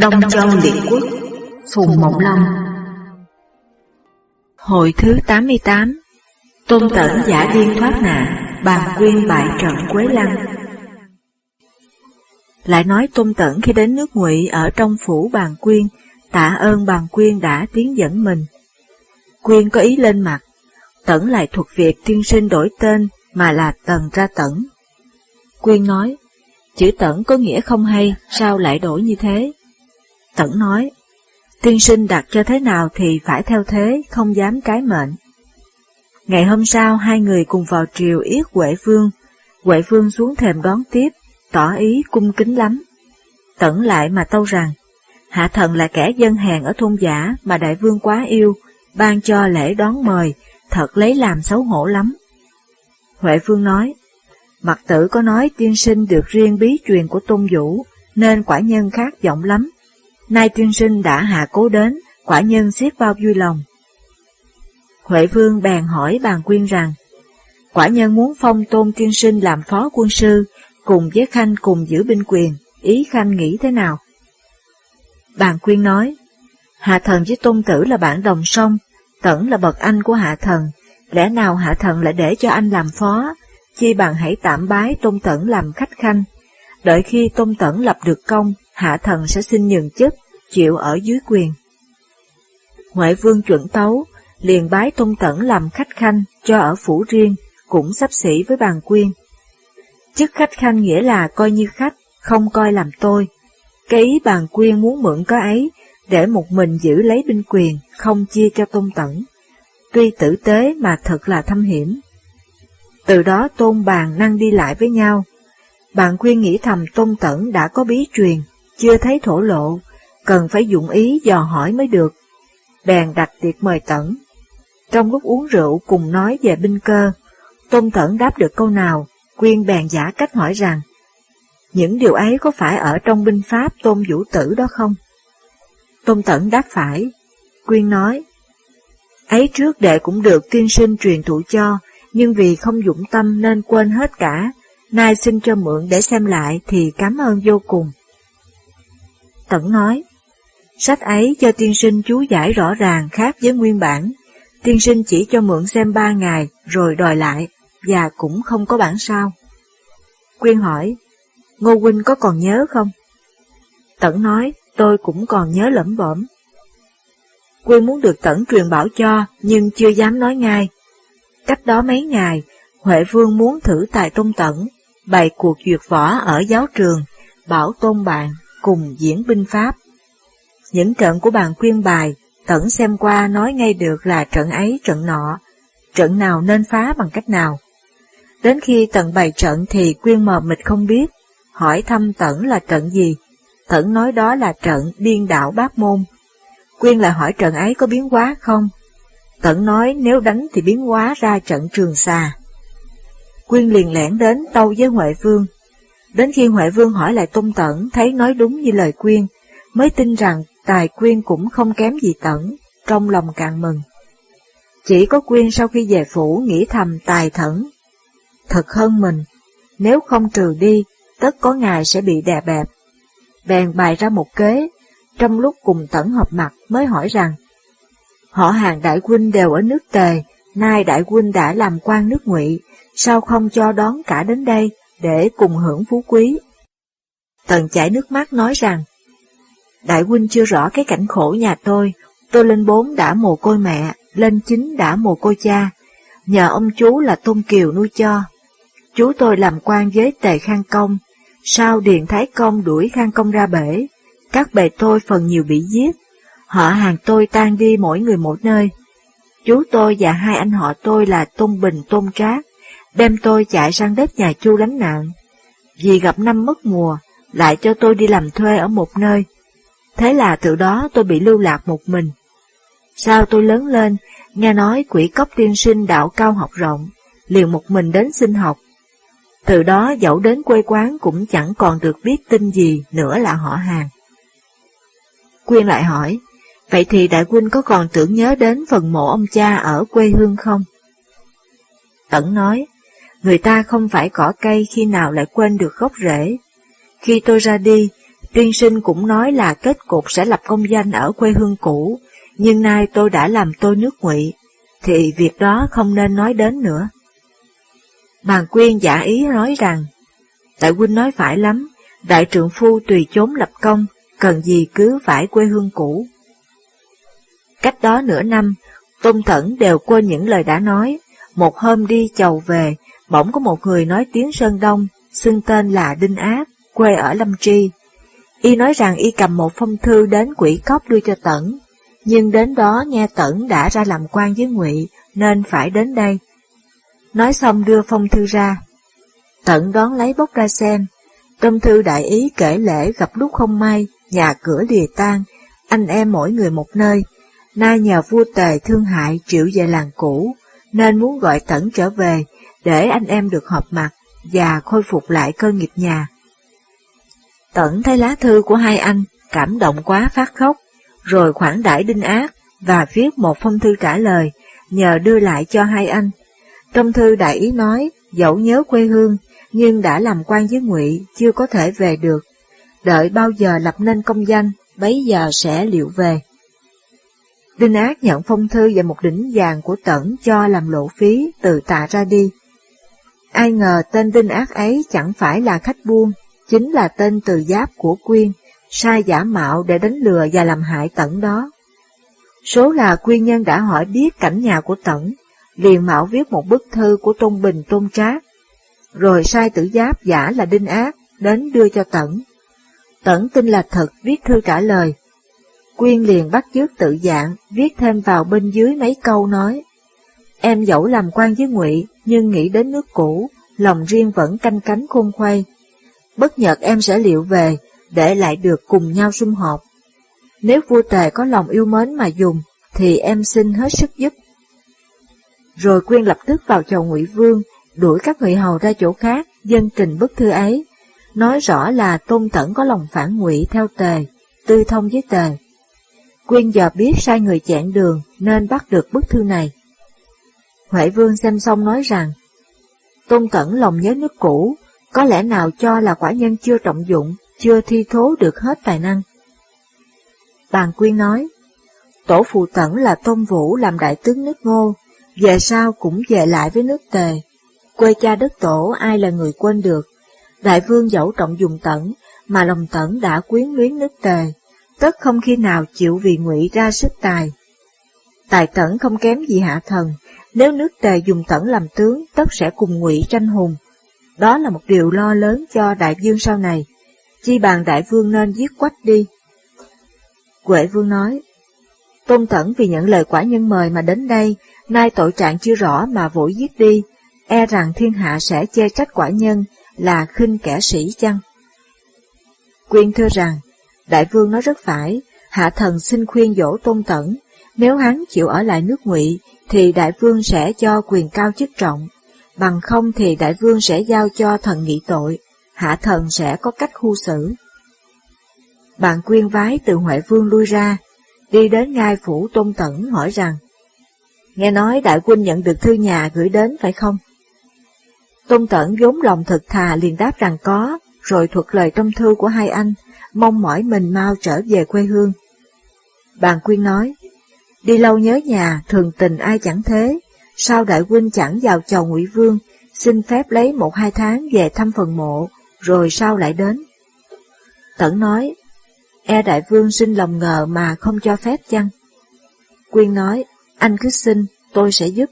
Đông Châu Liệt Quốc Phùng Mộng Long. Hội thứ 88 Tôn Tẩn giả điên thoát nạn Bàn quyên bại trận Quế Lăng. Lại nói Tôn Tẩn khi đến nước ngụy ở trong phủ bàn quyên Tạ ơn bàn quyên đã tiến dẫn mình. Quyên có ý lên mặt Tẩn lại thuộc việc tiên sinh đổi tên mà là Tần ra Tẩn. Quyên nói Chữ Tẩn có nghĩa không hay, sao lại đổi như thế? Tẩn nói, tiên sinh đặt cho thế nào thì phải theo thế, không dám cái mệnh. Ngày hôm sau, hai người cùng vào triều yết Huệ Vương. Huệ Vương xuống thềm đón tiếp, tỏ ý cung kính lắm. Tẩn lại mà tâu rằng, Hạ thần là kẻ dân hèn ở thôn giả mà đại vương quá yêu, ban cho lễ đón mời, thật lấy làm xấu hổ lắm. Huệ Vương nói, Mặt tử có nói tiên sinh được riêng bí truyền của tôn vũ, nên quả nhân khác giọng lắm. Nay tiên sinh đã hạ cố đến, quả nhân siết bao vui lòng. Huệ vương bèn hỏi bàn quyên rằng, quả nhân muốn phong tôn tiên sinh làm phó quân sư, cùng với Khanh cùng giữ binh quyền, ý Khanh nghĩ thế nào? Bàn quyên nói, Hạ thần với tôn tử là bạn đồng song, tẩn là bậc anh của hạ thần, lẽ nào hạ thần lại để cho anh làm phó, chi bằng hãy tạm bái tôn tẩn làm khách khanh, đợi khi tôn tẩn lập được công, hạ thần sẽ xin nhường chức, chịu ở dưới quyền. Huệ vương chuẩn tấu, liền bái tôn tẩn làm khách khanh cho ở phủ riêng, cũng sắp xỉ với bàn quyên. Chức khách khanh nghĩa là coi như khách, không coi làm tôi. Cái ý bàn quyên muốn mượn có ấy, để một mình giữ lấy binh quyền, không chia cho tôn tẩn. Tuy tử tế mà thật là thâm hiểm. Từ đó tôn bàn năng đi lại với nhau. bàn quyên nghĩ thầm tôn tẩn đã có bí truyền, chưa thấy thổ lộ, cần phải dụng ý dò hỏi mới được. Bèn đặt tiệc mời tẩn. Trong lúc uống rượu cùng nói về binh cơ, tôn tẩn đáp được câu nào, quyên bèn giả cách hỏi rằng, những điều ấy có phải ở trong binh pháp tôn vũ tử đó không? Tôn tẩn đáp phải. Quyên nói, ấy trước đệ cũng được tiên sinh truyền thụ cho, nhưng vì không dũng tâm nên quên hết cả, nay xin cho mượn để xem lại thì cảm ơn vô cùng. Tẩn nói, sách ấy cho tiên sinh chú giải rõ ràng khác với nguyên bản, tiên sinh chỉ cho mượn xem ba ngày rồi đòi lại, và cũng không có bản sao. Quyên hỏi, Ngô Huynh có còn nhớ không? Tẩn nói, tôi cũng còn nhớ lẩm bẩm. Quyên muốn được Tẩn truyền bảo cho, nhưng chưa dám nói ngay, Cách đó mấy ngày, Huệ Vương muốn thử tài tôn tẩn, bày cuộc duyệt võ ở giáo trường, bảo tôn bạn, cùng diễn binh pháp. Những trận của bàn khuyên bài, tẩn xem qua nói ngay được là trận ấy trận nọ, trận nào nên phá bằng cách nào. Đến khi tận bày trận thì quyên mờ mịt không biết, hỏi thăm tẩn là trận gì, tẩn nói đó là trận điên đảo bát môn. Quyên lại hỏi trận ấy có biến hóa không, Tẩn nói nếu đánh thì biến hóa ra trận trường xa. Quyên liền lẻn đến tâu với Huệ Vương. Đến khi Huệ Vương hỏi lại Tôn Tẩn thấy nói đúng như lời Quyên, mới tin rằng tài Quyên cũng không kém gì Tẩn, trong lòng càng mừng. Chỉ có Quyên sau khi về phủ nghĩ thầm tài thẩn. Thật hơn mình, nếu không trừ đi, tất có ngày sẽ bị đè bẹp. Bèn bày ra một kế, trong lúc cùng Tẩn họp mặt mới hỏi rằng, Họ hàng đại huynh đều ở nước Tề, nay đại huynh đã làm quan nước ngụy, sao không cho đón cả đến đây để cùng hưởng phú quý? Tần chảy nước mắt nói rằng, Đại huynh chưa rõ cái cảnh khổ nhà tôi, tôi lên bốn đã mồ côi mẹ, lên chín đã mồ côi cha, nhờ ông chú là Tôn Kiều nuôi cho. Chú tôi làm quan với tề khang công, sau Điền Thái Công đuổi khang công ra bể, các bề tôi phần nhiều bị giết, Họ hàng tôi tan đi mỗi người một nơi. Chú tôi và hai anh họ tôi là Tôn Bình Tôn Trác, đem tôi chạy sang bếp nhà chu lánh nạn. Vì gặp năm mất mùa, lại cho tôi đi làm thuê ở một nơi. Thế là từ đó tôi bị lưu lạc một mình. Sao tôi lớn lên, nghe nói quỷ cốc tiên sinh đạo cao học rộng, liền một mình đến xin học. Từ đó dẫu đến quê quán cũng chẳng còn được biết tin gì nữa là họ hàng. Quyên lại hỏi, Vậy thì đại huynh có còn tưởng nhớ đến phần mộ ông cha ở quê hương không? Tẩn nói, người ta không phải cỏ cây khi nào lại quên được gốc rễ. Khi tôi ra đi, Tiên sinh cũng nói là kết cục sẽ lập công danh ở quê hương cũ, nhưng nay tôi đã làm tôi nước ngụy, thì việc đó không nên nói đến nữa. Bàn quyên giả ý nói rằng, Đại huynh nói phải lắm, đại trượng phu tùy chốn lập công, cần gì cứ phải quê hương cũ. Cách đó nửa năm, Tôn thẩn đều quên những lời đã nói, một hôm đi chầu về, bỗng có một người nói tiếng Sơn Đông, xưng tên là Đinh Ác, quê ở Lâm Tri. Y nói rằng y cầm một phong thư đến quỷ cốc đưa cho Tẩn, nhưng đến đó nghe Tẩn đã ra làm quan với ngụy nên phải đến đây. Nói xong đưa phong thư ra. Tẩn đón lấy bốc ra xem. Trong thư đại ý kể lễ gặp lúc không may, nhà cửa lìa tan, anh em mỗi người một nơi. Nay nhờ vua tề thương hại triệu về làng cũ, nên muốn gọi Tẩn trở về để anh em được họp mặt và khôi phục lại cơ nghiệp nhà. Tẩn thấy lá thư của hai anh, cảm động quá phát khóc, rồi khoản đãi đinh ác và viết một phong thư trả lời, nhờ đưa lại cho hai anh. Trong thư đại ý nói, dẫu nhớ quê hương, nhưng đã làm quan với ngụy chưa có thể về được. Đợi bao giờ lập nên công danh, bấy giờ sẽ liệu về. Đinh Ác nhận phong thư và một đỉnh vàng của Tẩn cho làm lộ phí từ tạ ra đi. Ai ngờ tên Đinh Ác ấy chẳng phải là khách buôn, chính là tên từ giáp của Quyên, sai giả mạo để đánh lừa và làm hại Tẩn đó. Số là Quyên Nhân đã hỏi biết cảnh nhà của Tẩn, liền mạo viết một bức thư của Tôn Bình Tôn Trác, rồi sai tử giáp giả là Đinh Ác đến đưa cho Tẩn. Tẩn tin là thật viết thư trả lời. Quyên liền bắt chước tự dạng, viết thêm vào bên dưới mấy câu nói. Em dẫu làm quan với ngụy nhưng nghĩ đến nước cũ, lòng riêng vẫn canh cánh khôn khuây Bất nhật em sẽ liệu về, để lại được cùng nhau sum họp. Nếu vua tề có lòng yêu mến mà dùng, thì em xin hết sức giúp. Rồi Quyên lập tức vào chầu Ngụy Vương, đuổi các người hầu ra chỗ khác, dân trình bức thư ấy, nói rõ là Tôn Tẩn có lòng phản ngụy theo tề, tư thông với tề. Quyên giờ biết sai người chẹn đường nên bắt được bức thư này. Huệ Vương xem xong nói rằng, Tôn Tẩn lòng nhớ nước cũ, có lẽ nào cho là quả nhân chưa trọng dụng, chưa thi thố được hết tài năng. Bàn Quyên nói, Tổ phụ Tẩn là Tôn Vũ làm đại tướng nước ngô, về sau cũng về lại với nước tề. Quê cha đất tổ ai là người quên được, đại vương dẫu trọng dùng Tẩn, mà lòng Tẩn đã quyến luyến nước tề, tất không khi nào chịu vì ngụy ra sức tài. Tài Tẩn không kém gì hạ thần, nếu nước tề dùng Tẩn làm tướng, tất sẽ cùng ngụy tranh hùng. Đó là một điều lo lớn cho đại vương sau này chi bàn đại vương nên giết quách đi. Quệ vương nói, Tôn Tẩn vì nhận lời quả nhân mời mà đến đây, nay tội trạng chưa rõ mà vội giết đi, e rằng thiên hạ sẽ chê trách quả nhân là khinh kẻ sĩ chăng? Quyên thưa rằng, đại vương nói rất phải, hạ thần xin khuyên dỗ Tôn Tẩn, nếu hắn chịu ở lại nước ngụy thì đại vương sẽ cho quyền cao chức trọng, bằng không thì đại vương sẽ giao cho thần nghị tội hạ thần sẽ có cách khu xử. Bạn quyên vái từ Huệ Vương lui ra, đi đến ngai phủ Tôn Tẩn hỏi rằng, Nghe nói đại quân nhận được thư nhà gửi đến phải không? Tôn Tẩn vốn lòng thật thà liền đáp rằng có, rồi thuật lời trong thư của hai anh, mong mỏi mình mau trở về quê hương. Bàn Quyên nói, đi lâu nhớ nhà, thường tình ai chẳng thế, sao đại huynh chẳng vào chầu ngụy Vương, xin phép lấy một hai tháng về thăm phần mộ, rồi sao lại đến? Tẩn nói, e đại vương xin lòng ngờ mà không cho phép chăng? Quyên nói, anh cứ xin, tôi sẽ giúp.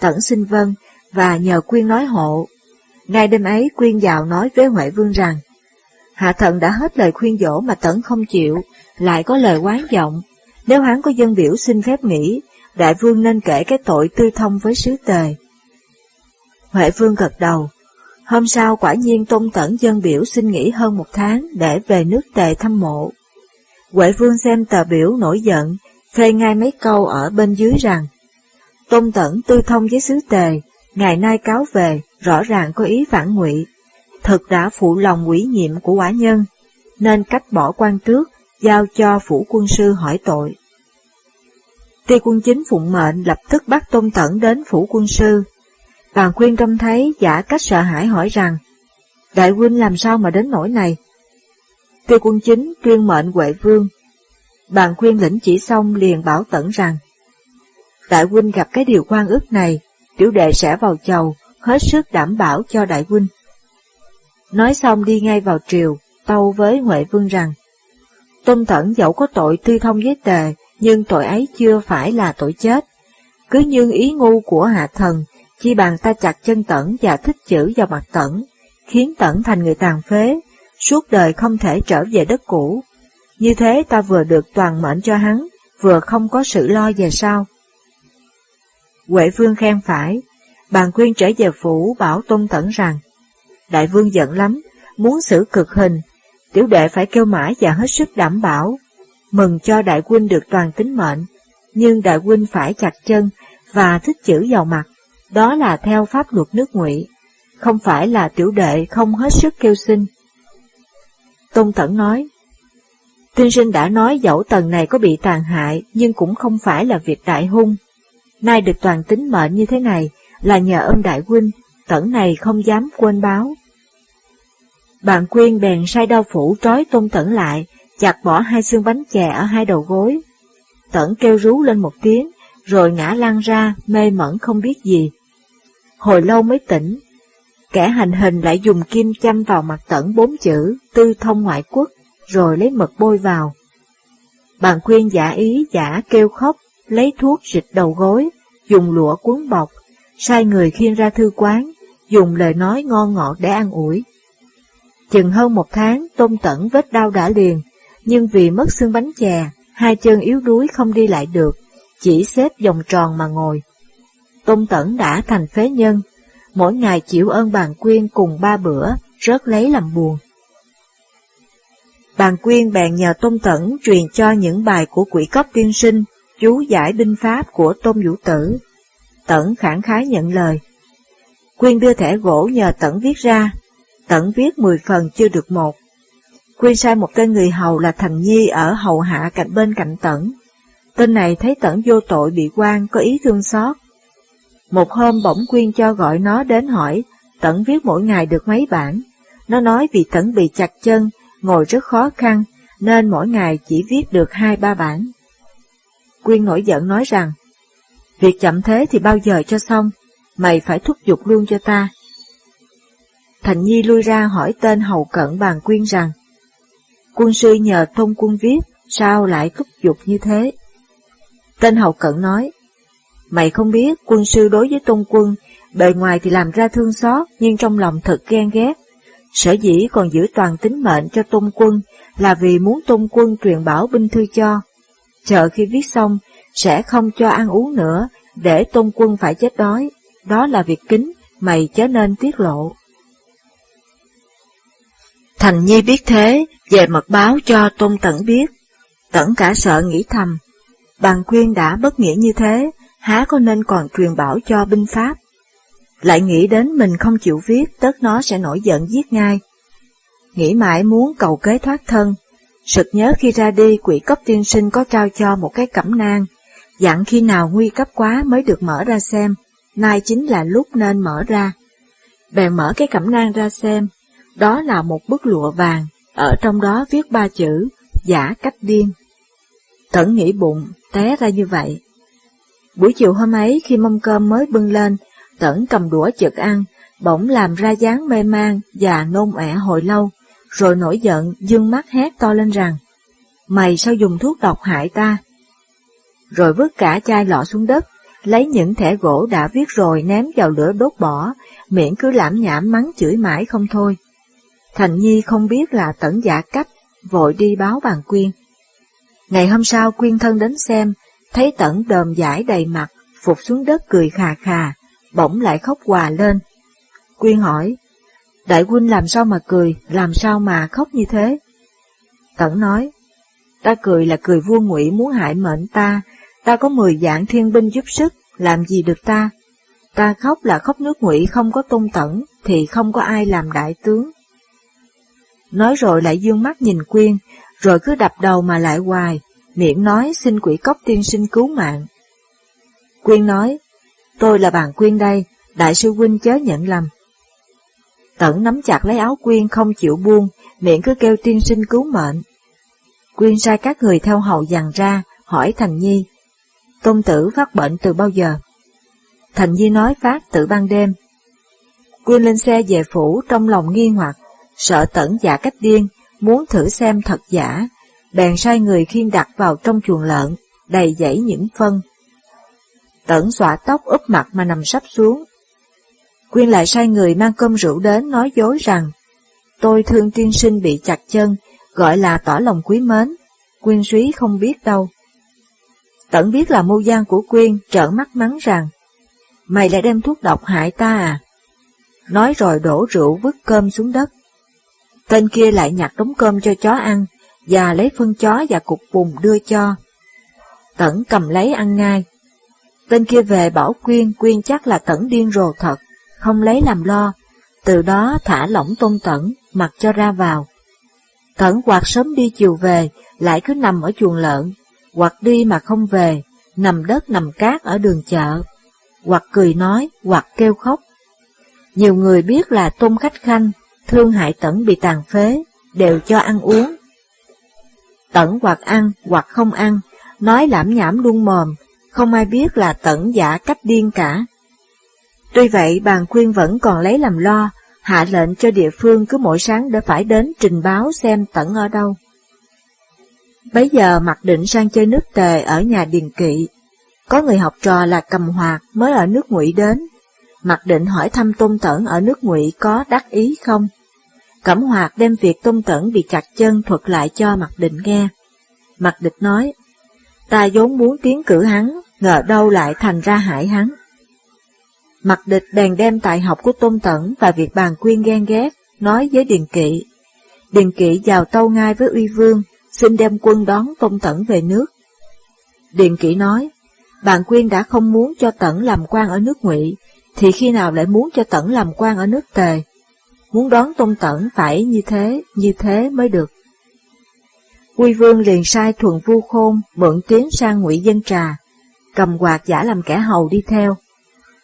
Tẩn xin vâng, và nhờ Quyên nói hộ. Ngay đêm ấy Quyên vào nói với Huệ Vương rằng, Hạ thần đã hết lời khuyên dỗ mà Tẩn không chịu, lại có lời quán vọng. Nếu hắn có dân biểu xin phép nghỉ, đại vương nên kể cái tội tư thông với sứ tề. Huệ Vương gật đầu, Hôm sau quả nhiên Tôn Tẩn dân biểu xin nghỉ hơn một tháng để về nước tề thăm mộ. Huệ Vương xem tờ biểu nổi giận, phê ngay mấy câu ở bên dưới rằng Tôn Tẩn tư thông với sứ tề, ngày nay cáo về, rõ ràng có ý phản ngụy, thực đã phụ lòng quỷ nhiệm của quả nhân, nên cách bỏ quan trước, giao cho phủ quân sư hỏi tội. Ti quân chính phụng mệnh lập tức bắt Tôn Tẩn đến phủ quân sư, Bàn khuyên trông thấy giả cách sợ hãi hỏi rằng, Đại huynh làm sao mà đến nỗi này? Tiêu quân chính tuyên mệnh Huệ Vương. Bàn khuyên lĩnh chỉ xong liền bảo tẩn rằng, Đại huynh gặp cái điều quan ước này, tiểu đệ sẽ vào chầu, hết sức đảm bảo cho đại huynh. Nói xong đi ngay vào triều, tâu với Huệ Vương rằng, Tôn Thẩn dẫu có tội tư thông với tề, nhưng tội ấy chưa phải là tội chết. Cứ như ý ngu của hạ thần, chi bằng ta chặt chân Tẩn và thích chữ vào mặt Tẩn, khiến Tẩn thành người tàn phế, suốt đời không thể trở về đất cũ. Như thế ta vừa được toàn mệnh cho hắn, vừa không có sự lo về sau. Huệ Vương khen phải, bàn quyên trở về phủ bảo Tôn Tẩn rằng, Đại vương giận lắm, muốn xử cực hình, tiểu đệ phải kêu mãi và hết sức đảm bảo, mừng cho đại huynh được toàn tính mệnh, nhưng đại huynh phải chặt chân và thích chữ vào mặt, đó là theo pháp luật nước ngụy, không phải là tiểu đệ không hết sức kêu xin. Tôn Thẩn nói, Tiên sinh đã nói dẫu tầng này có bị tàn hại, nhưng cũng không phải là việc đại hung. Nay được toàn tính mệnh như thế này là nhờ ơn đại huynh, tẩn này không dám quên báo. Bạn quyên bèn sai đao phủ trói tôn tẩn lại, chặt bỏ hai xương bánh chè ở hai đầu gối. Tẩn kêu rú lên một tiếng, rồi ngã lăn ra, mê mẩn không biết gì. Hồi lâu mới tỉnh, kẻ hành hình lại dùng kim châm vào mặt tẩn bốn chữ tư thông ngoại quốc, rồi lấy mật bôi vào. Bạn khuyên giả ý giả kêu khóc, lấy thuốc dịch đầu gối, dùng lụa cuốn bọc, sai người khiêng ra thư quán, dùng lời nói ngon ngọt để an ủi. Chừng hơn một tháng, Tôn Tẩn vết đau đã liền, nhưng vì mất xương bánh chè, hai chân yếu đuối không đi lại được, chỉ xếp vòng tròn mà ngồi. Tôn Tẩn đã thành phế nhân, mỗi ngày chịu ơn bàn quyên cùng ba bữa, rớt lấy làm buồn. Bàn quyên bèn nhờ Tôn Tẩn truyền cho những bài của quỷ cốc tiên sinh, chú giải binh pháp của Tôn Vũ Tử. Tẩn khẳng khái nhận lời. Quyên đưa thẻ gỗ nhờ Tẩn viết ra, tận viết 10 phần chưa được một. Quyên sai một tên người hầu là Thành Nhi ở hầu hạ cạnh bên cạnh Tẩn. Tên này thấy Tẩn vô tội bị quan có ý thương xót. Một hôm bỗng Quyên cho gọi nó đến hỏi, Tẩn viết mỗi ngày được mấy bản. Nó nói vì Tẩn bị chặt chân, ngồi rất khó khăn, nên mỗi ngày chỉ viết được hai ba bản. Quyên nổi giận nói rằng, việc chậm thế thì bao giờ cho xong, mày phải thúc giục luôn cho ta. Thành Nhi lui ra hỏi tên hầu cận bàn quyên rằng, quân sư nhờ thông quân viết, sao lại thúc giục như thế? Tên hầu cận nói, mày không biết quân sư đối với tôn quân, bề ngoài thì làm ra thương xót, nhưng trong lòng thật ghen ghét. Sở dĩ còn giữ toàn tính mệnh cho tôn quân là vì muốn tôn quân truyền bảo binh thư cho. Chờ khi viết xong, sẽ không cho ăn uống nữa, để tôn quân phải chết đói. Đó là việc kính, mày chớ nên tiết lộ. Thành Nhi biết thế, về mật báo cho Tôn Tẩn biết. Tẩn cả sợ nghĩ thầm, bàn khuyên đã bất nghĩa như thế, há có nên còn truyền bảo cho binh pháp. Lại nghĩ đến mình không chịu viết, tất nó sẽ nổi giận giết ngay. Nghĩ mãi muốn cầu kế thoát thân, sực nhớ khi ra đi quỷ cấp tiên sinh có trao cho một cái cẩm nang, dặn khi nào nguy cấp quá mới được mở ra xem, nay chính là lúc nên mở ra. Bèn mở cái cẩm nang ra xem, đó là một bức lụa vàng, ở trong đó viết ba chữ, giả cách điên. Tẩn nghĩ bụng, té ra như vậy. Buổi chiều hôm ấy khi mâm cơm mới bưng lên, Tẩn cầm đũa chực ăn, bỗng làm ra dáng mê man và nôn ẻ hồi lâu, rồi nổi giận, dương mắt hét to lên rằng, Mày sao dùng thuốc độc hại ta? Rồi vứt cả chai lọ xuống đất, lấy những thẻ gỗ đã viết rồi ném vào lửa đốt bỏ, miệng cứ lãm nhảm mắng chửi mãi không thôi. Thành Nhi không biết là tẩn giả cách, vội đi báo bàn Quyên. Ngày hôm sau Quyên thân đến xem, thấy tẩn đờm giải đầy mặt, phục xuống đất cười khà khà, bỗng lại khóc hòa lên. Quyên hỏi, Đại huynh làm sao mà cười, làm sao mà khóc như thế? Tẩn nói, ta cười là cười vua ngụy muốn hại mệnh ta, ta có mười dạng thiên binh giúp sức, làm gì được ta? Ta khóc là khóc nước ngụy không có tôn tẩn, thì không có ai làm đại tướng. Nói rồi lại dương mắt nhìn Quyên, rồi cứ đập đầu mà lại hoài, miệng nói xin quỷ cốc tiên sinh cứu mạng. Quyên nói, tôi là bạn Quyên đây, đại sư huynh chớ nhận lầm. Tẩn nắm chặt lấy áo Quyên không chịu buông, miệng cứ kêu tiên sinh cứu mệnh. Quyên sai các người theo hầu dàn ra, hỏi Thành Nhi. Tôn tử phát bệnh từ bao giờ? Thành Nhi nói phát từ ban đêm. Quyên lên xe về phủ trong lòng nghi hoặc, sợ tẩn giả cách điên, muốn thử xem thật giả, bèn sai người khiên đặt vào trong chuồng lợn, đầy dãy những phân. Tẩn xõa tóc úp mặt mà nằm sắp xuống. Quyên lại sai người mang cơm rượu đến nói dối rằng, tôi thương tiên sinh bị chặt chân, gọi là tỏ lòng quý mến, Quyên suý không biết đâu. Tẩn biết là mưu gian của Quyên, trợn mắt mắng rằng, mày lại đem thuốc độc hại ta à? Nói rồi đổ rượu vứt cơm xuống đất. Tên kia lại nhặt đống cơm cho chó ăn, và lấy phân chó và cục bùn đưa cho. Tẩn cầm lấy ăn ngay. Tên kia về bảo Quyên, Quyên chắc là Tẩn điên rồ thật, không lấy làm lo, từ đó thả lỏng tôn Tẩn, mặc cho ra vào. Tẩn quạt sớm đi chiều về, lại cứ nằm ở chuồng lợn, hoặc đi mà không về, nằm đất nằm cát ở đường chợ, hoặc cười nói, hoặc kêu khóc. Nhiều người biết là Tôn Khách Khanh, thương hại Tẩn bị tàn phế, đều cho ăn uống. Tẩn hoặc ăn, hoặc không ăn, nói lãm nhảm luôn mồm, không ai biết là Tẩn giả cách điên cả. Tuy vậy, bàn khuyên vẫn còn lấy làm lo, hạ lệnh cho địa phương cứ mỗi sáng để phải đến trình báo xem Tẩn ở đâu. Bấy giờ mặc định sang chơi nước tề ở nhà Điền Kỵ. Có người học trò là cầm hoạt mới ở nước ngụy đến. Mặc định hỏi thăm Tôn Tẩn ở nước ngụy có đắc ý không? Cẩm hoạt đem việc Tôn Tẩn bị chặt chân thuật lại cho Mặc định nghe. Mặc địch nói, ta vốn muốn tiến cử hắn, ngờ đâu lại thành ra hại hắn. Mặc địch bèn đem tài học của Tôn Tẩn và việc bàn quyên ghen ghét, nói với Điền Kỵ. Điền Kỵ vào tâu ngay với Uy Vương, xin đem quân đón Tôn Tẩn về nước. Điền Kỵ nói, bạn Quyên đã không muốn cho Tẩn làm quan ở nước Ngụy, thì khi nào lại muốn cho Tẩn làm quan ở nước Tề? Muốn đón Tôn Tẩn phải như thế, như thế mới được. Quy Vương liền sai thuần vu khôn mượn tiếng sang Ngụy dân trà, cầm quạt giả làm kẻ hầu đi theo.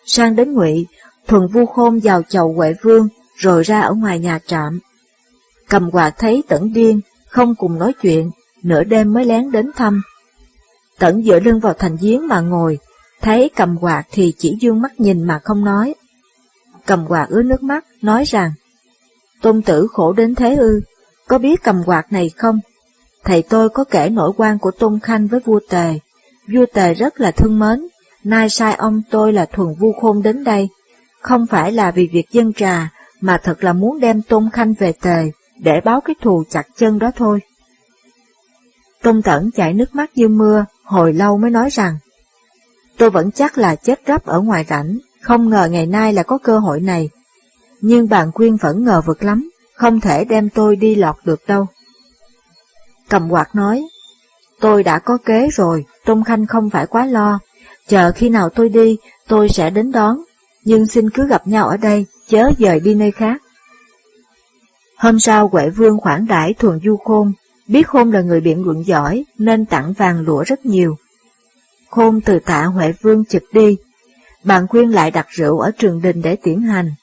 Sang đến Ngụy, thuần vu khôn vào chầu Huệ Vương, rồi ra ở ngoài nhà trạm. Cầm quạt thấy Tẩn điên, không cùng nói chuyện, nửa đêm mới lén đến thăm. Tẩn dựa lưng vào thành giếng mà ngồi, thấy cầm quạt thì chỉ dương mắt nhìn mà không nói. Cầm quạt ứa nước mắt, nói rằng, Tôn tử khổ đến thế ư, có biết cầm quạt này không? Thầy tôi có kể nỗi quan của Tôn Khanh với vua Tề. Vua Tề rất là thương mến, nay sai ông tôi là thuần vu khôn đến đây. Không phải là vì việc dân trà, mà thật là muốn đem Tôn Khanh về Tề, để báo cái thù chặt chân đó thôi. Tôn Tẩn chảy nước mắt như mưa, hồi lâu mới nói rằng, tôi vẫn chắc là chết rắp ở ngoài rảnh, không ngờ ngày nay là có cơ hội này. Nhưng bàn quyên vẫn ngờ vực lắm, không thể đem tôi đi lọt được đâu. Cầm quạt nói, tôi đã có kế rồi, Tôn Khanh không phải quá lo, chờ khi nào tôi đi, tôi sẽ đến đón, nhưng xin cứ gặp nhau ở đây, chớ dời đi nơi khác. Hôm sau Huệ Vương khoản đãi thuần du khôn, biết khôn là người biện luận giỏi nên tặng vàng lụa rất nhiều. Khôn từ tạ Huệ Vương trực đi, bàn khuyên lại đặt rượu ở trường đình để tiễn hành.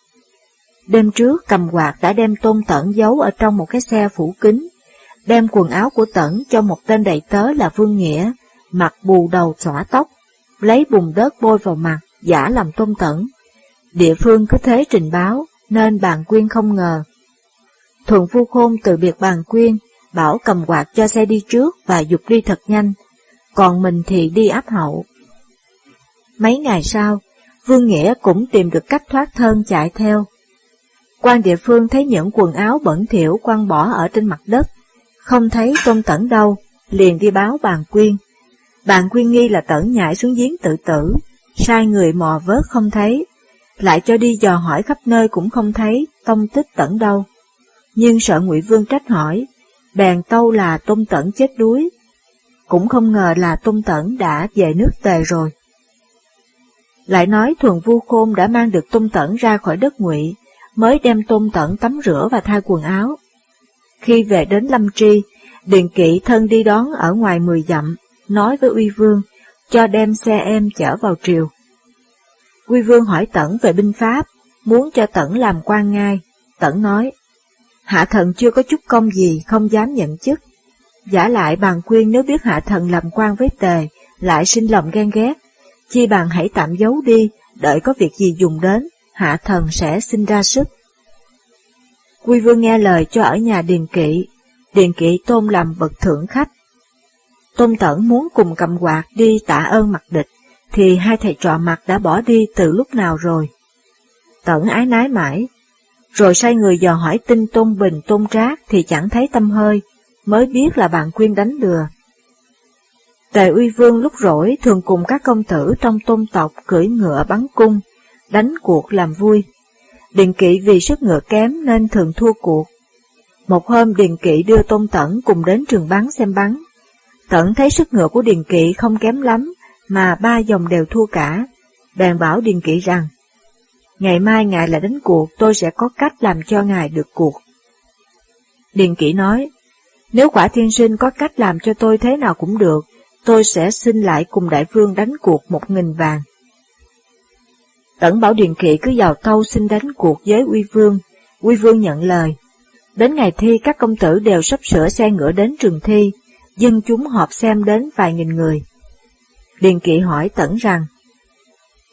Đêm trước cầm quạt đã đem tôn tẩn giấu ở trong một cái xe phủ kính, đem quần áo của tẩn cho một tên đầy tớ là Vương Nghĩa, mặc bù đầu xõa tóc, lấy bùn đất bôi vào mặt, giả làm tôn tẩn. Địa phương cứ thế trình báo, nên bàn quyên không ngờ Thuận Phu Khôn từ biệt bàn quyên, bảo cầm quạt cho xe đi trước và dục đi thật nhanh, còn mình thì đi áp hậu. Mấy ngày sau, Vương Nghĩa cũng tìm được cách thoát thân chạy theo quan địa phương thấy những quần áo bẩn thỉu quăng bỏ ở trên mặt đất, không thấy Tôn Tẩn đâu, liền đi báo bàn quyên. Bàn quyên nghi là Tẩn nhảy xuống giếng tự tử, sai người mò vớt không thấy, lại cho đi dò hỏi khắp nơi cũng không thấy tông tích Tẩn đâu nhưng sợ Ngụy Vương trách hỏi, bèn tâu là Tôn Tẩn chết đuối. Cũng không ngờ là Tôn Tẩn đã về nước tề rồi. Lại nói thuần vu khôn đã mang được Tôn Tẩn ra khỏi đất Ngụy, mới đem Tôn Tẩn tắm rửa và thay quần áo. Khi về đến Lâm Tri, Điền Kỵ thân đi đón ở ngoài mười dặm, nói với Uy Vương, cho đem xe em chở vào triều. Uy Vương hỏi Tẩn về binh pháp, muốn cho Tẩn làm quan ngai. Tẩn nói, Hạ thần chưa có chút công gì, không dám nhận chức. Giả lại bàn quyên nếu biết hạ thần làm quan với tề, lại sinh lòng ghen ghét. Chi bằng hãy tạm giấu đi, đợi có việc gì dùng đến, hạ thần sẽ sinh ra sức. Quy vương nghe lời cho ở nhà Điền Kỵ, Điền Kỵ tôn làm bậc thượng khách. Tôn Tẩn muốn cùng cầm quạt đi tạ ơn mặt địch, thì hai thầy trò mặt đã bỏ đi từ lúc nào rồi. Tẩn ái nái mãi, rồi sai người dò hỏi tin Tôn Bình Tôn Trác thì chẳng thấy tâm hơi, mới biết là bạn Quyên đánh lừa. Tề Uy Vương lúc rỗi thường cùng các công tử trong tôn tộc cưỡi ngựa bắn cung, đánh cuộc làm vui. Điền Kỵ vì sức ngựa kém nên thường thua cuộc. Một hôm Điền Kỵ đưa Tôn Tẩn cùng đến trường bắn xem bắn. Tẩn thấy sức ngựa của Điền Kỵ không kém lắm, mà ba dòng đều thua cả. Bèn bảo Điền Kỵ rằng, ngày mai ngài là đánh cuộc tôi sẽ có cách làm cho ngài được cuộc. Điền Kỵ nói, nếu quả thiên sinh có cách làm cho tôi thế nào cũng được, tôi sẽ xin lại cùng đại vương đánh cuộc một nghìn vàng. Tẩn Bảo Điền Kỵ cứ vào câu xin đánh cuộc với Uy Vương, Uy Vương nhận lời. Đến ngày thi các công tử đều sắp sửa xe ngựa đến trường thi, dân chúng họp xem đến vài nghìn người. Điền Kỵ hỏi Tẩn rằng,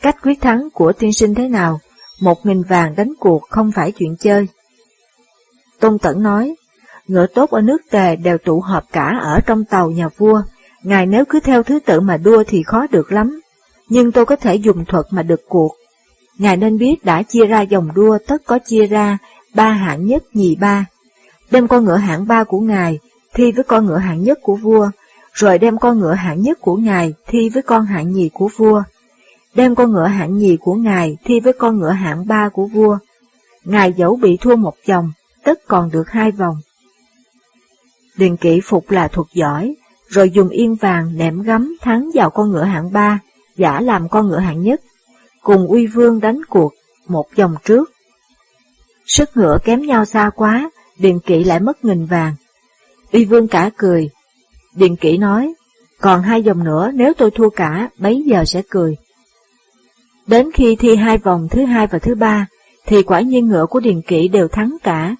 cách quyết thắng của tiên sinh thế nào, một nghìn vàng đánh cuộc không phải chuyện chơi. Tôn Tẩn nói, ngựa tốt ở nước tề đều tụ họp cả ở trong tàu nhà vua, ngài nếu cứ theo thứ tự mà đua thì khó được lắm, nhưng tôi có thể dùng thuật mà được cuộc. Ngài nên biết đã chia ra dòng đua tất có chia ra ba hạng nhất nhì ba. Đem con ngựa hạng ba của ngài thi với con ngựa hạng nhất của vua, rồi đem con ngựa hạng nhất của ngài thi với con hạng nhì của vua. Đem con ngựa hạng nhì của ngài thi với con ngựa hạng ba của vua. Ngài dẫu bị thua một vòng, tất còn được hai vòng. Điền kỵ phục là thuật giỏi, rồi dùng yên vàng nệm gấm thắng vào con ngựa hạng ba, giả làm con ngựa hạng nhất, cùng uy vương đánh cuộc một vòng trước. Sức ngựa kém nhau xa quá, Điền kỵ lại mất nghìn vàng. Uy vương cả cười. Điền kỵ nói, còn hai vòng nữa nếu tôi thua cả, bấy giờ sẽ cười. Đến khi thi hai vòng thứ hai và thứ ba, thì quả nhiên ngựa của Điền Kỵ đều thắng cả.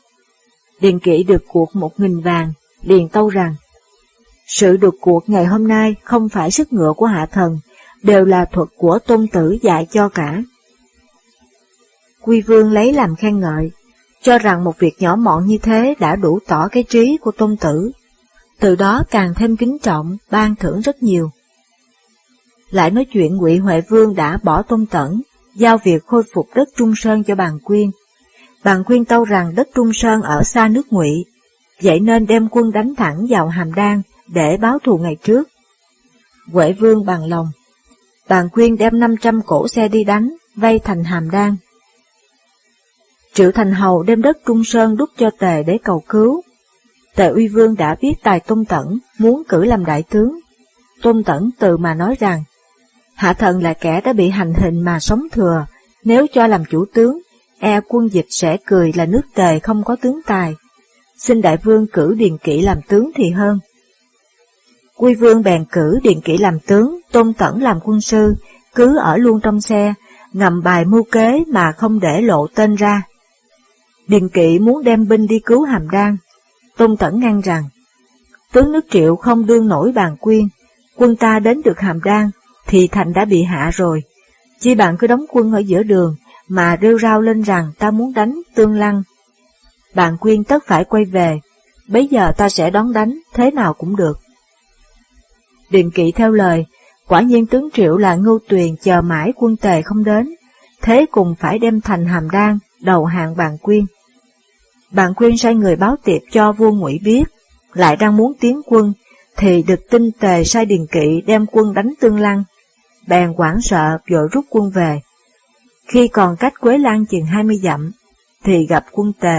Điền Kỵ được cuộc một nghìn vàng, liền tâu rằng, sự được cuộc ngày hôm nay không phải sức ngựa của hạ thần, đều là thuật của tôn tử dạy cho cả. Quy vương lấy làm khen ngợi, cho rằng một việc nhỏ mọn như thế đã đủ tỏ cái trí của tôn tử. Từ đó càng thêm kính trọng, ban thưởng rất nhiều. Lại nói chuyện Ngụy Huệ Vương đã bỏ tôn tẩn, giao việc khôi phục đất Trung Sơn cho bàn quyên. Bàn quyên tâu rằng đất Trung Sơn ở xa nước Ngụy, vậy nên đem quân đánh thẳng vào Hàm Đan để báo thù ngày trước. Huệ Vương bằng lòng, bàn quyên đem 500 cổ xe đi đánh, vây thành Hàm Đan. Triệu Thành Hầu đem đất Trung Sơn đúc cho Tề để cầu cứu. Tề Uy Vương đã biết tài Tôn Tẩn, muốn cử làm đại tướng. Tôn Tẩn từ mà nói rằng, Hạ thần là kẻ đã bị hành hình mà sống thừa, nếu cho làm chủ tướng, e quân dịch sẽ cười là nước tề không có tướng tài. Xin đại vương cử Điền Kỵ làm tướng thì hơn. Quy vương bèn cử Điền Kỷ làm tướng, Tôn Tẩn làm quân sư, cứ ở luôn trong xe, ngầm bài mưu kế mà không để lộ tên ra. Điền Kỵ muốn đem binh đi cứu Hàm Đan. Tôn Tẩn ngăn rằng, tướng nước triệu không đương nổi bàn quyên, quân ta đến được Hàm Đan, thì thành đã bị hạ rồi. Chi bạn cứ đóng quân ở giữa đường, mà rêu rao lên rằng ta muốn đánh tương lăng. Bạn quyên tất phải quay về, bấy giờ ta sẽ đón đánh, thế nào cũng được. Điền kỵ theo lời, quả nhiên tướng triệu là ngưu tuyền chờ mãi quân tề không đến, thế cùng phải đem thành hàm đan, đầu hàng bàn quyên. Bàn quyên sai người báo tiệp cho vua ngụy biết, lại đang muốn tiến quân, thì được tin tề sai điền kỵ đem quân đánh tương lăng, bèn quảng sợ vội rút quân về. Khi còn cách Quế Lan chừng hai mươi dặm, thì gặp quân tề.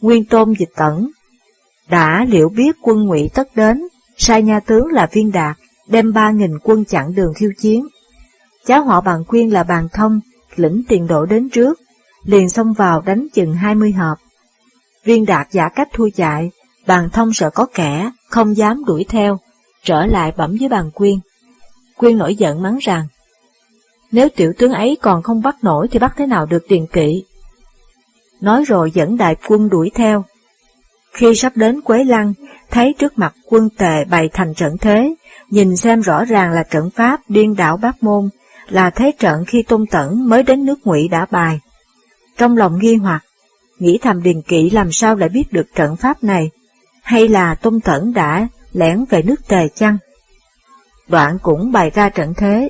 Nguyên tôn dịch tẩn, đã liệu biết quân ngụy tất đến, sai nha tướng là viên đạt, đem ba nghìn quân chặn đường khiêu chiến. Cháu họ bàn quyên là bàn thông, lĩnh tiền độ đến trước, liền xông vào đánh chừng hai mươi hợp. Viên đạt giả cách thua chạy, bàn thông sợ có kẻ, không dám đuổi theo, trở lại bẩm với bàn quyên. Quyên nổi giận mắng rằng, nếu tiểu tướng ấy còn không bắt nổi thì bắt thế nào được tiền kỵ. nói rồi dẫn đại quân đuổi theo. Khi sắp đến Quế Lăng, thấy trước mặt quân tề bày thành trận thế, nhìn xem rõ ràng là trận pháp điên đảo bát môn, là thế trận khi Tôn Tẩn mới đến nước ngụy đã bài. Trong lòng nghi hoặc, nghĩ thầm Điền Kỵ làm sao lại biết được trận pháp này, hay là Tôn Tẩn đã lẻn về nước tề chăng? Đoạn cũng bày ra trận thế.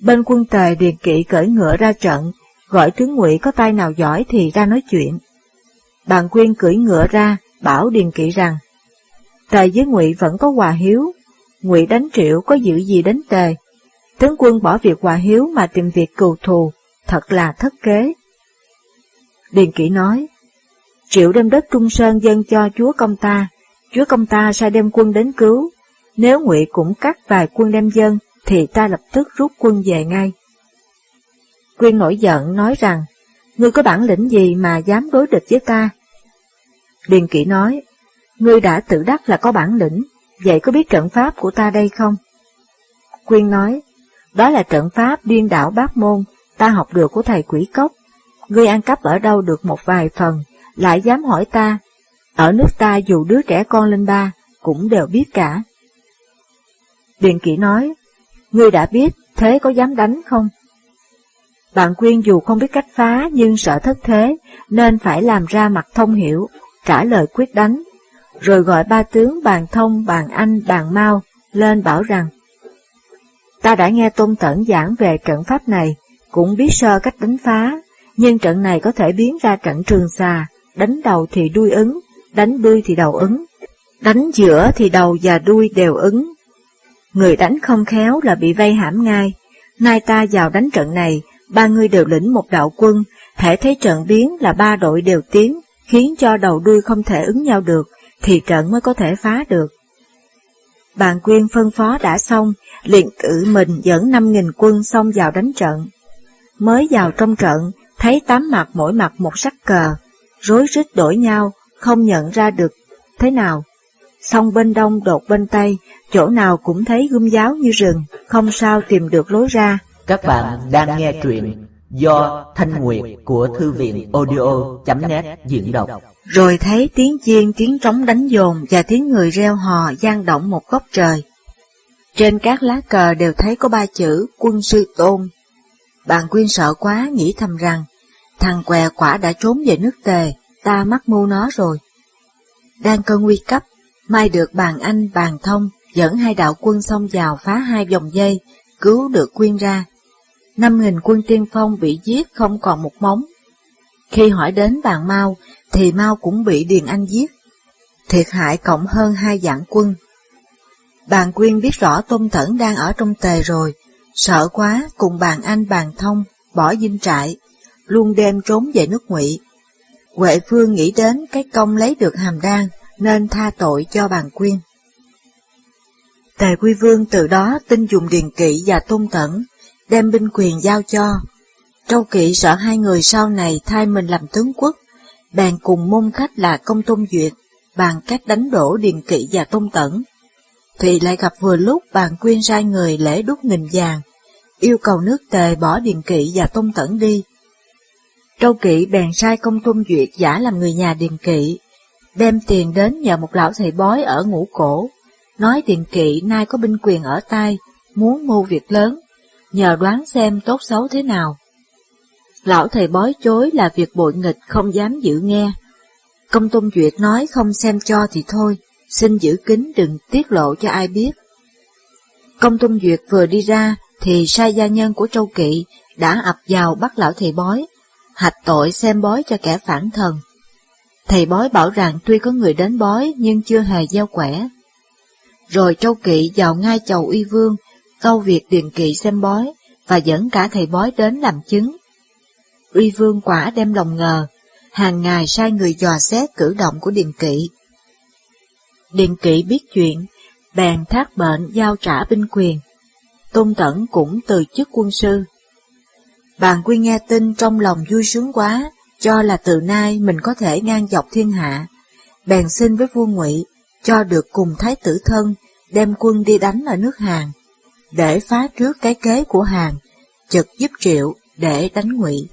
Bên quân tề Điền Kỵ cởi ngựa ra trận, gọi tướng ngụy có tay nào giỏi thì ra nói chuyện. Bàn quyên cưỡi ngựa ra, bảo Điền Kỵ rằng, Tề với ngụy vẫn có hòa hiếu, ngụy đánh triệu có giữ gì đến tề. Tướng quân bỏ việc hòa hiếu mà tìm việc cừu thù, thật là thất kế. Điền Kỵ nói, Triệu đem đất Trung Sơn dân cho chúa công ta, chúa công ta sai đem quân đến cứu, nếu ngụy cũng cắt vài quân đem dân, thì ta lập tức rút quân về ngay. Quyên nổi giận nói rằng, ngươi có bản lĩnh gì mà dám đối địch với ta? Điền Kỵ nói, ngươi đã tự đắc là có bản lĩnh, vậy có biết trận pháp của ta đây không? Quyên nói, đó là trận pháp điên đảo bát môn, ta học được của thầy quỷ cốc. Ngươi ăn cắp ở đâu được một vài phần, lại dám hỏi ta. Ở nước ta dù đứa trẻ con lên ba, cũng đều biết cả. Điền kỵ nói, ngươi đã biết, thế có dám đánh không? Bạn Quyên dù không biết cách phá nhưng sợ thất thế, nên phải làm ra mặt thông hiểu, trả lời quyết đánh, rồi gọi ba tướng bàn thông, bàn anh, bàn mau lên bảo rằng Ta đã nghe Tôn Tẩn giảng về trận pháp này, cũng biết sơ cách đánh phá, nhưng trận này có thể biến ra trận trường xà, đánh đầu thì đuôi ứng, đánh đuôi thì đầu ứng, đánh giữa thì đầu và đuôi đều ứng. Người đánh không khéo là bị vây hãm ngay, nay ta vào đánh trận này, ba người đều lĩnh một đạo quân, thể thấy trận biến là ba đội đều tiến, khiến cho đầu đuôi không thể ứng nhau được, thì trận mới có thể phá được. Bàn quyên phân phó đã xong, liền tự mình dẫn 5.000 quân xông vào đánh trận. Mới vào trong trận, thấy tám mặt mỗi mặt một sắc cờ, rối rít đổi nhau, không nhận ra được thế nào. Xong bên đông đột bên tây, chỗ nào cũng thấy gươm giáo như rừng, không sao tìm được lối ra. Các bạn đang nghe truyện do Thanh Nguyệt của Thư viện audio.net diễn đọc. Rồi thấy tiếng chiên, tiếng trống đánh dồn và tiếng người reo hò gian động một góc trời. Trên các lá cờ đều thấy có ba chữ quân sư tôn. Bàn quyên sợ quá nghĩ thầm rằng, thằng què quả đã trốn về nước tề, ta mắc mưu nó rồi. Đang cơn nguy cấp, mai được bàn anh bàn thông dẫn hai đạo quân xông vào phá hai vòng dây, cứu được quyên ra. Năm nghìn quân tiên phong bị giết không còn một móng. Khi hỏi đến bàn mao, thì mao cũng bị Điền Anh giết. Thiệt hại cộng hơn hai vạn quân. Bàn Quyên biết rõ Tôn Thẩn đang ở trong tề rồi, sợ quá cùng bàn Anh bàn thông, bỏ dinh trại, luôn đem trốn về nước ngụy. Huệ Phương nghĩ đến cái công lấy được hàm đan, nên tha tội cho bàn Quyên. Tề Quy Vương từ đó tin dùng Điền Kỵ và Tôn Thẩn đem binh quyền giao cho. Trâu Kỵ sợ hai người sau này thay mình làm tướng quốc, bèn cùng môn khách là công tôn duyệt, bàn cách đánh đổ Điền Kỵ và Tôn Tẩn. Thì lại gặp vừa lúc bàn quyên sai người lễ đúc nghìn vàng, yêu cầu nước tề bỏ Điền Kỵ và Tôn Tẩn đi. Trâu Kỵ bèn sai công tôn duyệt giả làm người nhà Điền Kỵ, đem tiền đến nhờ một lão thầy bói ở ngũ cổ, nói Điền Kỵ nay có binh quyền ở tay, muốn mưu việc lớn, nhờ đoán xem tốt xấu thế nào. Lão thầy bói chối là việc bội nghịch không dám giữ nghe. Công Tôn Duyệt nói không xem cho thì thôi, xin giữ kín đừng tiết lộ cho ai biết. Công Tôn Duyệt vừa đi ra thì sai gia nhân của Châu Kỵ đã ập vào bắt lão thầy bói, hạch tội xem bói cho kẻ phản thần. Thầy bói bảo rằng tuy có người đến bói nhưng chưa hề gieo quẻ. Rồi Châu Kỵ vào ngay chầu uy vương, câu việc điền kỵ xem bói, và dẫn cả thầy bói đến làm chứng. Uy vương quả đem lòng ngờ, hàng ngày sai người dò xét cử động của Điền Kỵ. Điền Kỵ biết chuyện, bèn thác bệnh giao trả binh quyền. Tôn Tẩn cũng từ chức quân sư. Bàn quy nghe tin trong lòng vui sướng quá, cho là từ nay mình có thể ngang dọc thiên hạ. Bèn xin với vua ngụy cho được cùng thái tử thân, đem quân đi đánh ở nước Hàn, để phá trước cái kế của Hàng, chực giúp triệu để đánh ngụy.